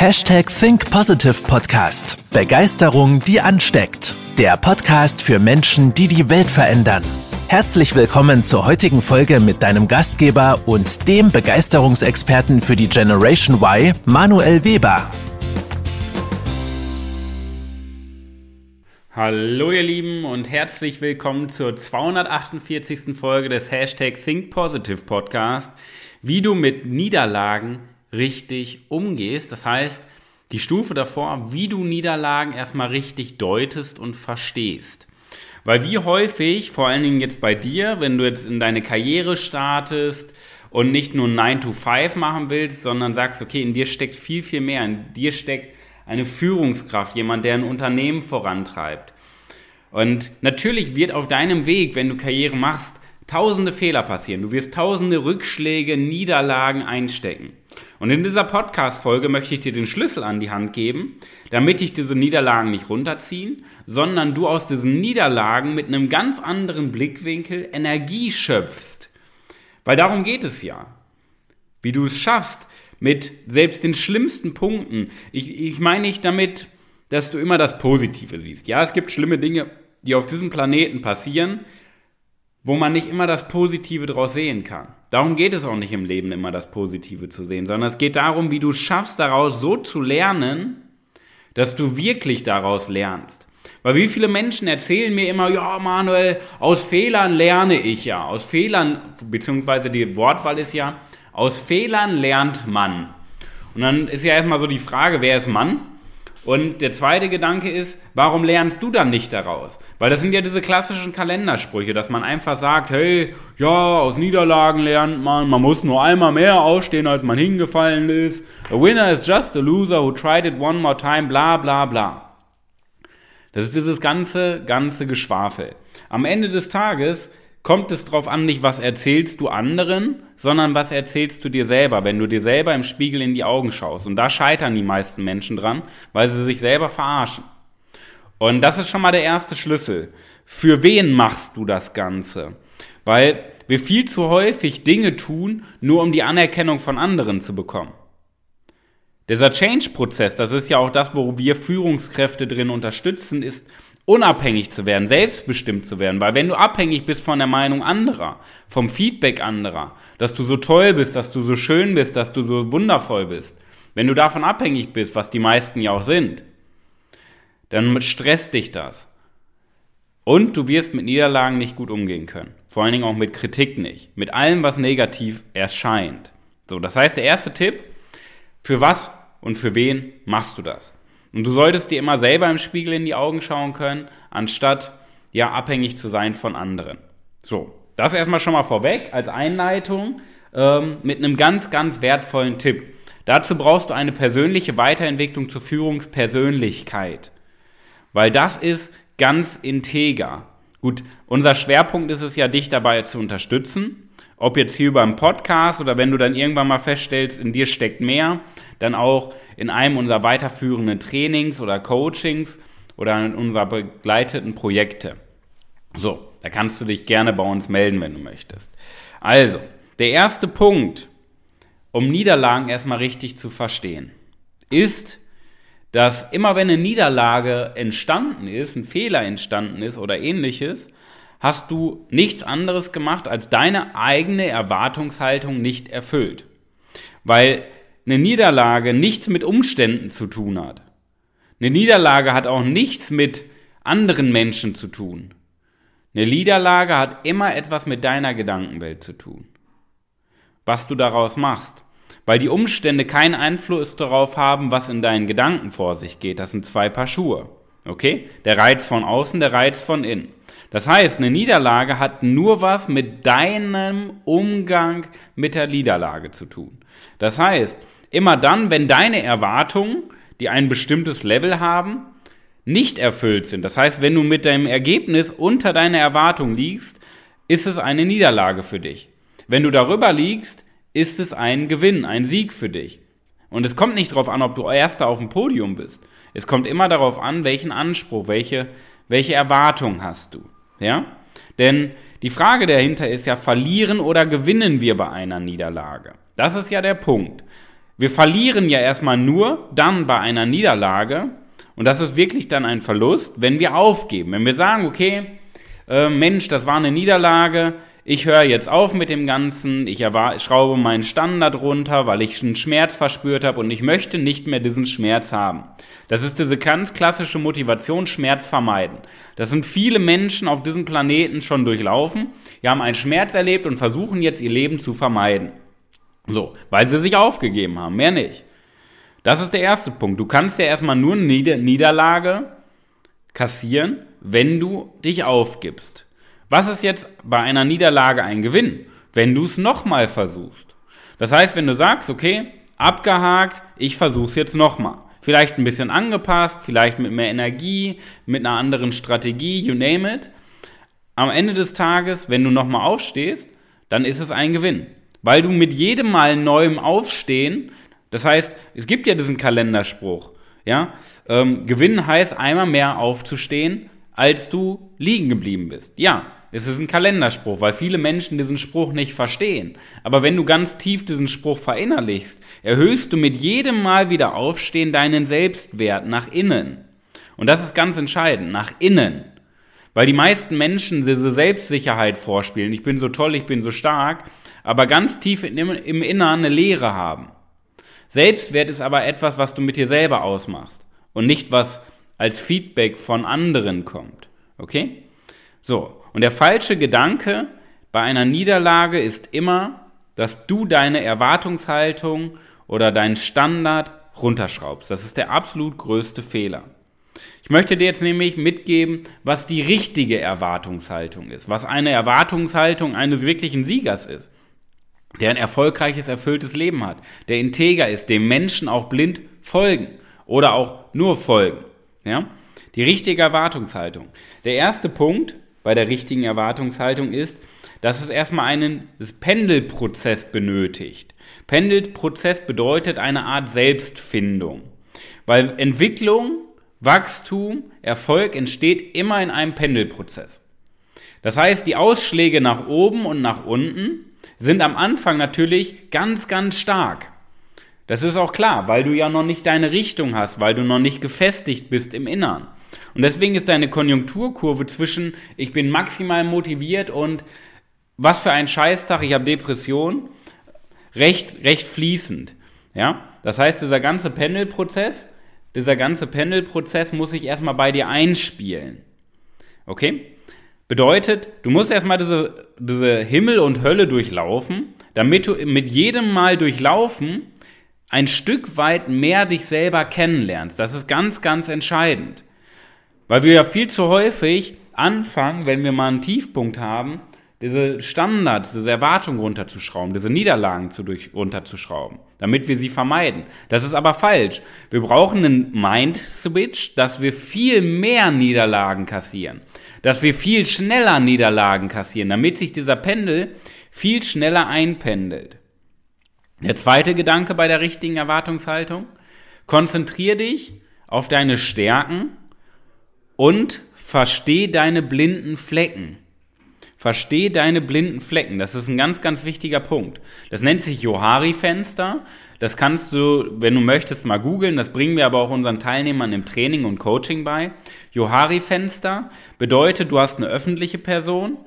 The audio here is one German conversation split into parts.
Hashtag Think Positive Podcast. Begeisterung, die ansteckt. Der Podcast für Menschen, die die Welt verändern. Herzlich willkommen zur heutigen Folge mit deinem Gastgeber und dem Begeisterungsexperten für die Generation Y, Manuel Weber. Hallo ihr Lieben und herzlich willkommen zur 248. Folge des Hashtag Think Positive Podcast, wie du mit Niederlagen richtig umgehst. Das heißt, die Stufe davor, wie du Niederlagen erstmal richtig deutest und verstehst. Weil wie häufig, vor allen Dingen jetzt bei dir, wenn du jetzt in deine Karriere startest und nicht nur 9 to 5 machen willst, sondern sagst, okay, in dir steckt viel, viel mehr. In dir steckt eine Führungskraft, jemand, der ein Unternehmen vorantreibt. Und natürlich wird auf deinem Weg, wenn du Karriere machst, tausende Fehler passieren. Du wirst tausende Rückschläge, Niederlagen einstecken. Und in dieser Podcast-Folge möchte ich dir den Schlüssel an die Hand geben, damit dich diese Niederlagen nicht runterziehen, sondern du aus diesen Niederlagen mit einem ganz anderen Blickwinkel Energie schöpfst. Weil darum geht es ja. Wie du es schaffst, mit selbst den schlimmsten Punkten. Ich, ich meine nicht damit, dass du immer das Positive siehst. Ja, es gibt schlimme Dinge, die auf diesem Planeten passieren, wo man nicht immer das Positive draus sehen kann. Darum geht es auch nicht im Leben, immer das Positive zu sehen, sondern es geht darum, wie du schaffst, daraus so zu lernen, dass du wirklich daraus lernst. Weil wie viele Menschen erzählen mir immer, ja, Manuel, aus Fehlern lerne ich ja. Aus Fehlern, beziehungsweise die Wortwahl ist ja, aus Fehlern lernt man. Und dann ist ja erstmal so die Frage, wer ist Mann? Und der zweite Gedanke ist, warum lernst du dann nicht daraus? Weil das sind ja diese klassischen Kalendersprüche, dass man einfach sagt, hey, ja, aus Niederlagen lernt man, man muss nur einmal mehr aufstehen, als man hingefallen ist. A winner is just a loser who tried it one more time, bla bla bla. Das ist dieses ganze, ganze Geschwafel. Am Ende des Tages kommt es darauf an, nicht was erzählst du anderen, sondern was erzählst du dir selber, wenn du dir selber im Spiegel in die Augen schaust. Und da scheitern die meisten Menschen dran, weil sie sich selber verarschen. Und das ist schon mal der erste Schlüssel. Für wen machst du das Ganze? Weil wir viel zu häufig Dinge tun, nur um die Anerkennung von anderen zu bekommen. Dieser Change-Prozess, das ist ja auch das, wo wir Führungskräfte drin unterstützen, ist unabhängig zu werden, selbstbestimmt zu werden. Weil wenn du abhängig bist von der Meinung anderer, vom Feedback anderer, dass du so toll bist, dass du so schön bist, dass du so wundervoll bist, wenn du davon abhängig bist, was die meisten ja auch sind, dann stresst dich das. Und du wirst mit Niederlagen nicht gut umgehen können. Vor allen Dingen auch mit Kritik nicht. Mit allem, was negativ erscheint. So, das heißt, der erste Tipp, für was und für wen machst du das? Und du solltest dir immer selber im Spiegel in die Augen schauen können, anstatt ja abhängig zu sein von anderen. So, das erstmal schon mal vorweg als Einleitung ähm, mit einem ganz, ganz wertvollen Tipp. Dazu brauchst du eine persönliche Weiterentwicklung zur Führungspersönlichkeit, weil das ist ganz integer. Gut, unser Schwerpunkt ist es ja, dich dabei zu unterstützen, ob jetzt hier beim Podcast oder wenn du dann irgendwann mal feststellst, in dir steckt mehr, dann auch in einem unserer weiterführenden Trainings oder Coachings oder in unserer begleiteten Projekte. So, da kannst du dich gerne bei uns melden, wenn du möchtest. Also, der erste Punkt, um Niederlagen erstmal richtig zu verstehen, ist, dass immer wenn eine Niederlage entstanden ist, ein Fehler entstanden ist oder ähnliches, hast du nichts anderes gemacht, als deine eigene Erwartungshaltung nicht erfüllt. Weil eine Niederlage nichts mit Umständen zu tun hat. Eine Niederlage hat auch nichts mit anderen Menschen zu tun. Eine Niederlage hat immer etwas mit deiner Gedankenwelt zu tun. Was du daraus machst. Weil die Umstände keinen Einfluss darauf haben, was in deinen Gedanken vor sich geht. Das sind zwei Paar Schuhe. Okay? Der Reiz von außen, der Reiz von innen. Das heißt, eine Niederlage hat nur was mit deinem Umgang mit der Niederlage zu tun. Das heißt, immer dann, wenn deine Erwartungen, die ein bestimmtes Level haben, nicht erfüllt sind. Das heißt, wenn du mit deinem Ergebnis unter deiner Erwartung liegst, ist es eine Niederlage für dich. Wenn du darüber liegst, ist es ein Gewinn, ein Sieg für dich. Und es kommt nicht darauf an, ob du Erster auf dem Podium bist. Es kommt immer darauf an, welchen Anspruch, welche, welche Erwartung hast du. Ja? Denn die Frage dahinter ist ja, verlieren oder gewinnen wir bei einer Niederlage? Das ist ja der Punkt. Wir verlieren ja erstmal nur dann bei einer Niederlage, und das ist wirklich dann ein Verlust, wenn wir aufgeben. Wenn wir sagen, okay, äh, Mensch, das war eine Niederlage, ich höre jetzt auf mit dem Ganzen, ich schraube meinen Standard runter, weil ich einen Schmerz verspürt habe und ich möchte nicht mehr diesen Schmerz haben. Das ist diese ganz klassische Motivation, Schmerz vermeiden. Das sind viele Menschen auf diesem Planeten schon durchlaufen. Die haben einen Schmerz erlebt und versuchen jetzt ihr Leben zu vermeiden. So, weil sie sich aufgegeben haben, mehr nicht. Das ist der erste Punkt. Du kannst ja erstmal nur eine Niederlage kassieren, wenn du dich aufgibst. Was ist jetzt bei einer Niederlage ein Gewinn, wenn du es nochmal versuchst? Das heißt, wenn du sagst, okay, abgehakt, ich versuche es jetzt nochmal. Vielleicht ein bisschen angepasst, vielleicht mit mehr Energie, mit einer anderen Strategie, you name it. Am Ende des Tages, wenn du nochmal aufstehst, dann ist es ein Gewinn. Weil du mit jedem Mal neuem Aufstehen, das heißt, es gibt ja diesen Kalenderspruch, ja, ähm, Gewinnen heißt einmal mehr aufzustehen, als du liegen geblieben bist. Ja, es ist ein Kalenderspruch, weil viele Menschen diesen Spruch nicht verstehen. Aber wenn du ganz tief diesen Spruch verinnerlichst, erhöhst du mit jedem Mal wieder Aufstehen deinen Selbstwert nach innen. Und das ist ganz entscheidend, nach innen. Weil die meisten Menschen diese Selbstsicherheit vorspielen. Ich bin so toll, ich bin so stark, aber ganz tief im Inneren eine Leere haben. Selbstwert ist aber etwas, was du mit dir selber ausmachst und nicht was als Feedback von anderen kommt. Okay? So, und der falsche Gedanke bei einer Niederlage ist immer, dass du deine Erwartungshaltung oder deinen Standard runterschraubst. Das ist der absolut größte Fehler. Ich möchte dir jetzt nämlich mitgeben, was die richtige Erwartungshaltung ist, was eine Erwartungshaltung eines wirklichen Siegers ist, der ein erfolgreiches, erfülltes Leben hat, der integer ist, dem Menschen auch blind folgen oder auch nur folgen. Ja? Die richtige Erwartungshaltung. Der erste Punkt bei der richtigen Erwartungshaltung ist, dass es erstmal einen Pendelprozess benötigt. Pendelprozess bedeutet eine Art Selbstfindung. Weil Entwicklung, Wachstum, Erfolg entsteht immer in einem Pendelprozess. Das heißt, die Ausschläge nach oben und nach unten sind am Anfang natürlich ganz, ganz stark. Das ist auch klar, weil du ja noch nicht deine Richtung hast, weil du noch nicht gefestigt bist im Innern. Und deswegen ist deine Konjunkturkurve zwischen ich bin maximal motiviert und was für ein Scheißtag, ich habe Depression, recht, recht fließend. Ja? Das heißt, dieser ganze Pendelprozess, dieser ganze Pendelprozess muss sich erstmal bei dir einspielen. Okay? Bedeutet, du musst erstmal diese, diese Himmel und Hölle durchlaufen, damit du mit jedem Mal durchlaufen ein Stück weit mehr dich selber kennenlernst. Das ist ganz, ganz entscheidend. Weil wir ja viel zu häufig anfangen, wenn wir mal einen Tiefpunkt haben, diese Standards, diese Erwartungen runterzuschrauben, diese Niederlagen zu durch, runterzuschrauben, damit wir sie vermeiden. Das ist aber falsch. Wir brauchen einen Mind-Switch, dass wir viel mehr Niederlagen kassieren, dass wir viel schneller Niederlagen kassieren, damit sich dieser Pendel viel schneller einpendelt. Der zweite Gedanke bei der richtigen Erwartungshaltung, konzentrier dich auf deine Stärken und versteh deine blinden Flecken. Versteh deine blinden Flecken. Das ist ein ganz, ganz wichtiger Punkt. Das nennt sich Johari-Fenster. Das kannst du, wenn du möchtest, mal googeln. Das bringen wir aber auch unseren Teilnehmern im Training und Coaching bei. Johari-Fenster bedeutet, du hast eine öffentliche Person.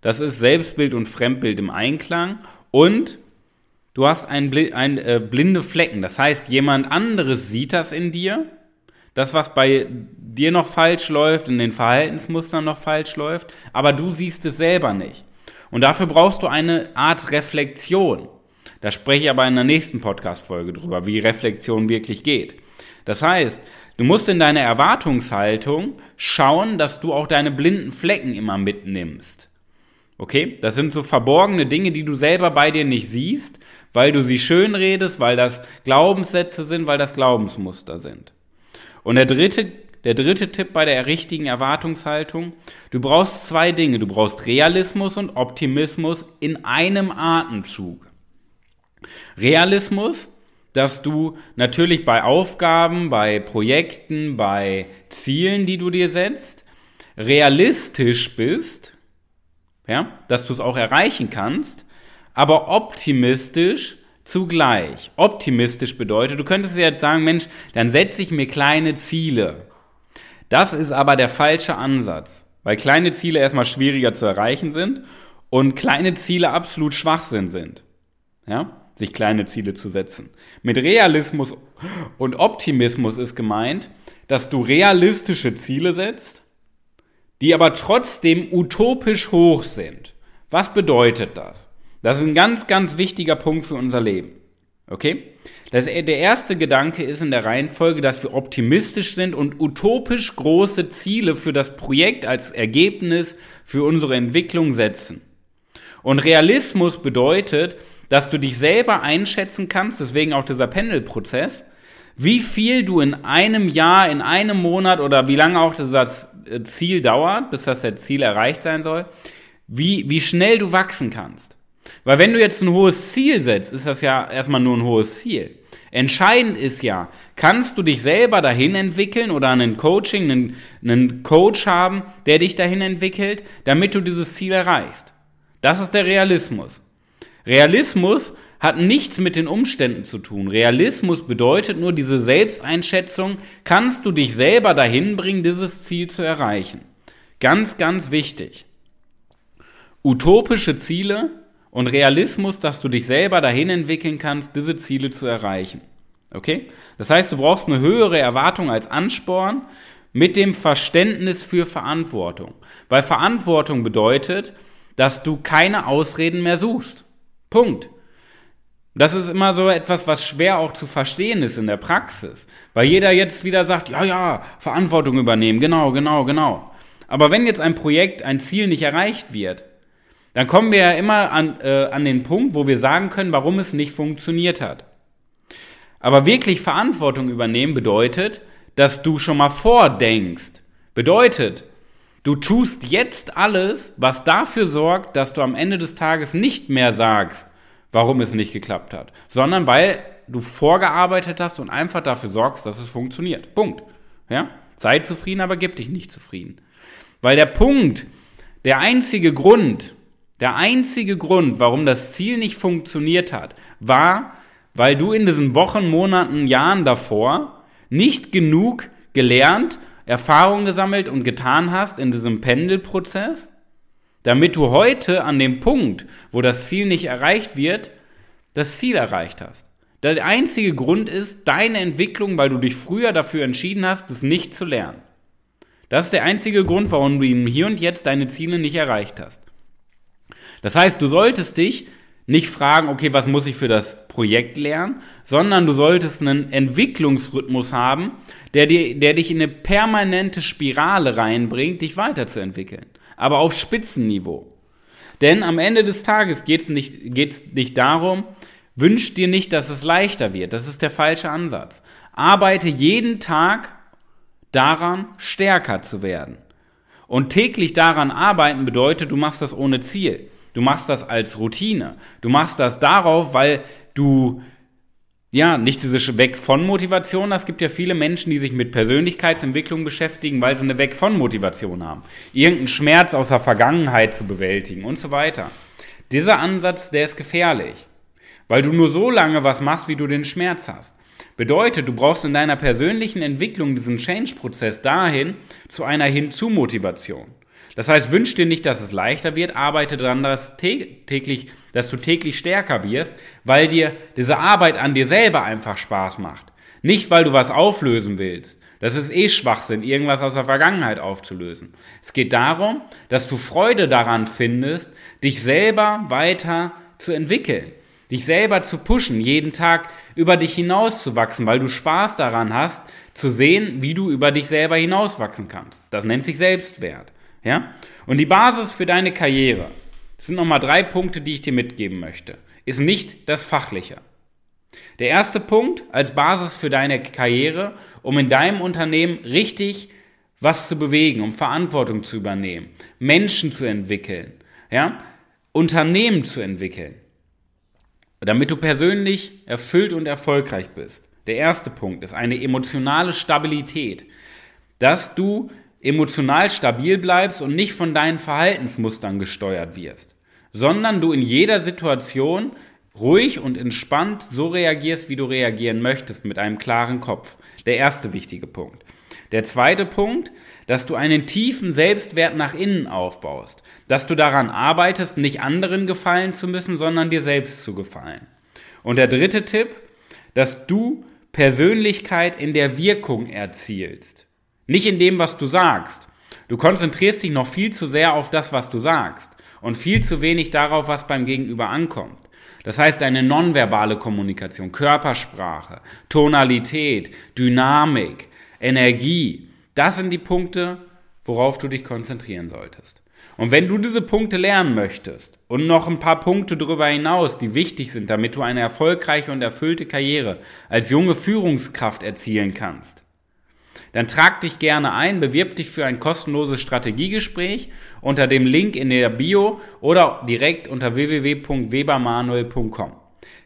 Das ist Selbstbild und Fremdbild im Einklang. Und du hast ein, ein äh, blinde Flecken. Das heißt, jemand anderes sieht das in dir das, was bei dir noch falsch läuft, in den Verhaltensmustern noch falsch läuft, aber du siehst es selber nicht. Und dafür brauchst du eine Art Reflexion. Da spreche ich aber in der nächsten Podcast-Folge drüber, wie Reflexion wirklich geht. Das heißt, du musst in deiner Erwartungshaltung schauen, dass du auch deine blinden Flecken immer mitnimmst. Okay? Das sind so verborgene Dinge, die du selber bei dir nicht siehst, weil du sie schön redest, weil das Glaubenssätze sind, weil das Glaubensmuster sind. Und der dritte, der dritte Tipp bei der richtigen Erwartungshaltung, du brauchst zwei Dinge. Du brauchst Realismus und Optimismus in einem Atemzug. Realismus, dass du natürlich bei Aufgaben, bei Projekten, bei Zielen, die du dir setzt, realistisch bist, ja, dass du es auch erreichen kannst, aber optimistisch zugleich. Optimistisch bedeutet, du könntest jetzt sagen, Mensch, dann setze ich mir kleine Ziele. Das ist aber der falsche Ansatz, weil kleine Ziele erstmal schwieriger zu erreichen sind und kleine Ziele absolut Schwachsinn sind. Ja? Sich kleine Ziele zu setzen. Mit Realismus und Optimismus ist gemeint, dass du realistische Ziele setzt, die aber trotzdem utopisch hoch sind. Was bedeutet das? Das ist ein ganz, ganz wichtiger Punkt für unser Leben. Okay? Das, der erste Gedanke ist in der Reihenfolge, dass wir optimistisch sind und utopisch große Ziele für das Projekt als Ergebnis für unsere Entwicklung setzen. Und Realismus bedeutet, dass du dich selber einschätzen kannst, deswegen auch dieser Pendelprozess, wie viel du in einem Jahr, in einem Monat oder wie lange auch das Ziel dauert, bis das Ziel erreicht sein soll, wie, wie schnell du wachsen kannst. Weil wenn du jetzt ein hohes Ziel setzt, ist das ja erstmal nur ein hohes Ziel. Entscheidend ist ja, kannst du dich selber dahin entwickeln oder einen Coaching, einen, einen Coach haben, der dich dahin entwickelt, damit du dieses Ziel erreichst. Das ist der Realismus. Realismus hat nichts mit den Umständen zu tun. Realismus bedeutet nur diese Selbsteinschätzung, kannst du dich selber dahin bringen, dieses Ziel zu erreichen. Ganz, ganz wichtig. Utopische Ziele und Realismus, dass du dich selber dahin entwickeln kannst, diese Ziele zu erreichen. Okay? Das heißt, du brauchst eine höhere Erwartung als Ansporn mit dem Verständnis für Verantwortung. Weil Verantwortung bedeutet, dass du keine Ausreden mehr suchst. Punkt. Das ist immer so etwas, was schwer auch zu verstehen ist in der Praxis. Weil jeder jetzt wieder sagt, ja, ja, Verantwortung übernehmen, genau, genau, genau. Aber wenn jetzt ein Projekt, ein Ziel nicht erreicht wird, dann kommen wir ja immer an, äh, an den Punkt, wo wir sagen können, warum es nicht funktioniert hat. Aber wirklich Verantwortung übernehmen bedeutet, dass du schon mal vordenkst. Bedeutet, du tust jetzt alles, was dafür sorgt, dass du am Ende des Tages nicht mehr sagst, warum es nicht geklappt hat, sondern weil du vorgearbeitet hast und einfach dafür sorgst, dass es funktioniert. Punkt. Ja? Sei zufrieden, aber gib dich nicht zufrieden. Weil der Punkt, der einzige Grund, der einzige Grund, warum das Ziel nicht funktioniert hat, war, weil du in diesen Wochen, Monaten, Jahren davor nicht genug gelernt, Erfahrung gesammelt und getan hast in diesem Pendelprozess damit du heute an dem Punkt, wo das Ziel nicht erreicht wird, das Ziel erreicht hast. Der einzige Grund ist deine Entwicklung, weil du dich früher dafür entschieden hast, das nicht zu lernen. Das ist der einzige Grund, warum du Hier und Jetzt deine Ziele nicht erreicht hast. Das heißt, du solltest dich nicht fragen, okay, was muss ich für das Projekt lernen, sondern du solltest einen Entwicklungsrhythmus haben, der, dir, der dich in eine permanente Spirale reinbringt, dich weiterzuentwickeln aber auf Spitzenniveau. Denn am Ende des Tages geht es nicht, geht's nicht darum, wünsch dir nicht, dass es leichter wird. Das ist der falsche Ansatz. Arbeite jeden Tag daran, stärker zu werden. Und täglich daran arbeiten bedeutet, du machst das ohne Ziel. Du machst das als Routine. Du machst das darauf, weil du ja, nicht diese Weg von Motivation. Es gibt ja viele Menschen, die sich mit Persönlichkeitsentwicklung beschäftigen, weil sie eine Weg von Motivation haben. Irgendeinen Schmerz aus der Vergangenheit zu bewältigen und so weiter. Dieser Ansatz, der ist gefährlich. Weil du nur so lange was machst, wie du den Schmerz hast. Bedeutet, du brauchst in deiner persönlichen Entwicklung diesen Change-Prozess dahin zu einer Hinzu-Motivation. Das heißt, wünsch dir nicht, dass es leichter wird, arbeite daran, dass, täglich, dass du täglich stärker wirst, weil dir diese Arbeit an dir selber einfach Spaß macht. Nicht, weil du was auflösen willst. Das ist eh Schwachsinn, irgendwas aus der Vergangenheit aufzulösen. Es geht darum, dass du Freude daran findest, dich selber weiter zu entwickeln, dich selber zu pushen, jeden Tag über dich hinauszuwachsen, weil du Spaß daran hast, zu sehen, wie du über dich selber hinauswachsen kannst. Das nennt sich Selbstwert. Ja? Und die Basis für deine Karriere, das sind nochmal drei Punkte, die ich dir mitgeben möchte, ist nicht das Fachliche. Der erste Punkt als Basis für deine Karriere, um in deinem Unternehmen richtig was zu bewegen, um Verantwortung zu übernehmen, Menschen zu entwickeln, ja, Unternehmen zu entwickeln, damit du persönlich erfüllt und erfolgreich bist. Der erste Punkt ist eine emotionale Stabilität, dass du emotional stabil bleibst und nicht von deinen Verhaltensmustern gesteuert wirst, sondern du in jeder Situation ruhig und entspannt so reagierst, wie du reagieren möchtest, mit einem klaren Kopf. Der erste wichtige Punkt. Der zweite Punkt, dass du einen tiefen Selbstwert nach innen aufbaust, dass du daran arbeitest, nicht anderen gefallen zu müssen, sondern dir selbst zu gefallen. Und der dritte Tipp, dass du Persönlichkeit in der Wirkung erzielst, nicht in dem, was du sagst. Du konzentrierst dich noch viel zu sehr auf das, was du sagst und viel zu wenig darauf, was beim Gegenüber ankommt. Das heißt, deine nonverbale Kommunikation, Körpersprache, Tonalität, Dynamik, Energie, das sind die Punkte, worauf du dich konzentrieren solltest. Und wenn du diese Punkte lernen möchtest und noch ein paar Punkte darüber hinaus, die wichtig sind, damit du eine erfolgreiche und erfüllte Karriere als junge Führungskraft erzielen kannst, dann trag dich gerne ein, bewirb dich für ein kostenloses Strategiegespräch unter dem Link in der Bio oder direkt unter www.webermanuel.com.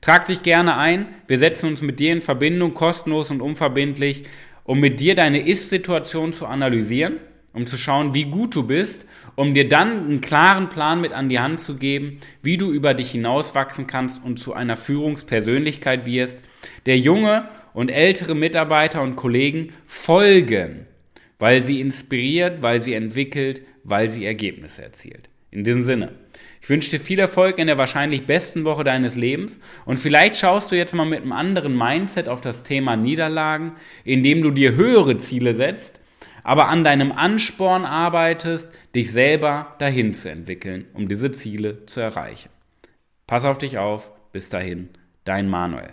Trag dich gerne ein, wir setzen uns mit dir in Verbindung, kostenlos und unverbindlich, um mit dir deine Ist-Situation zu analysieren um zu schauen, wie gut du bist, um dir dann einen klaren Plan mit an die Hand zu geben, wie du über dich hinauswachsen kannst und zu einer Führungspersönlichkeit wirst, der junge und ältere Mitarbeiter und Kollegen folgen, weil sie inspiriert, weil sie entwickelt, weil sie Ergebnisse erzielt. In diesem Sinne. Ich wünsche dir viel Erfolg in der wahrscheinlich besten Woche deines Lebens und vielleicht schaust du jetzt mal mit einem anderen Mindset auf das Thema Niederlagen, indem du dir höhere Ziele setzt aber an deinem Ansporn arbeitest, dich selber dahin zu entwickeln, um diese Ziele zu erreichen. Pass auf dich auf. Bis dahin, dein Manuel.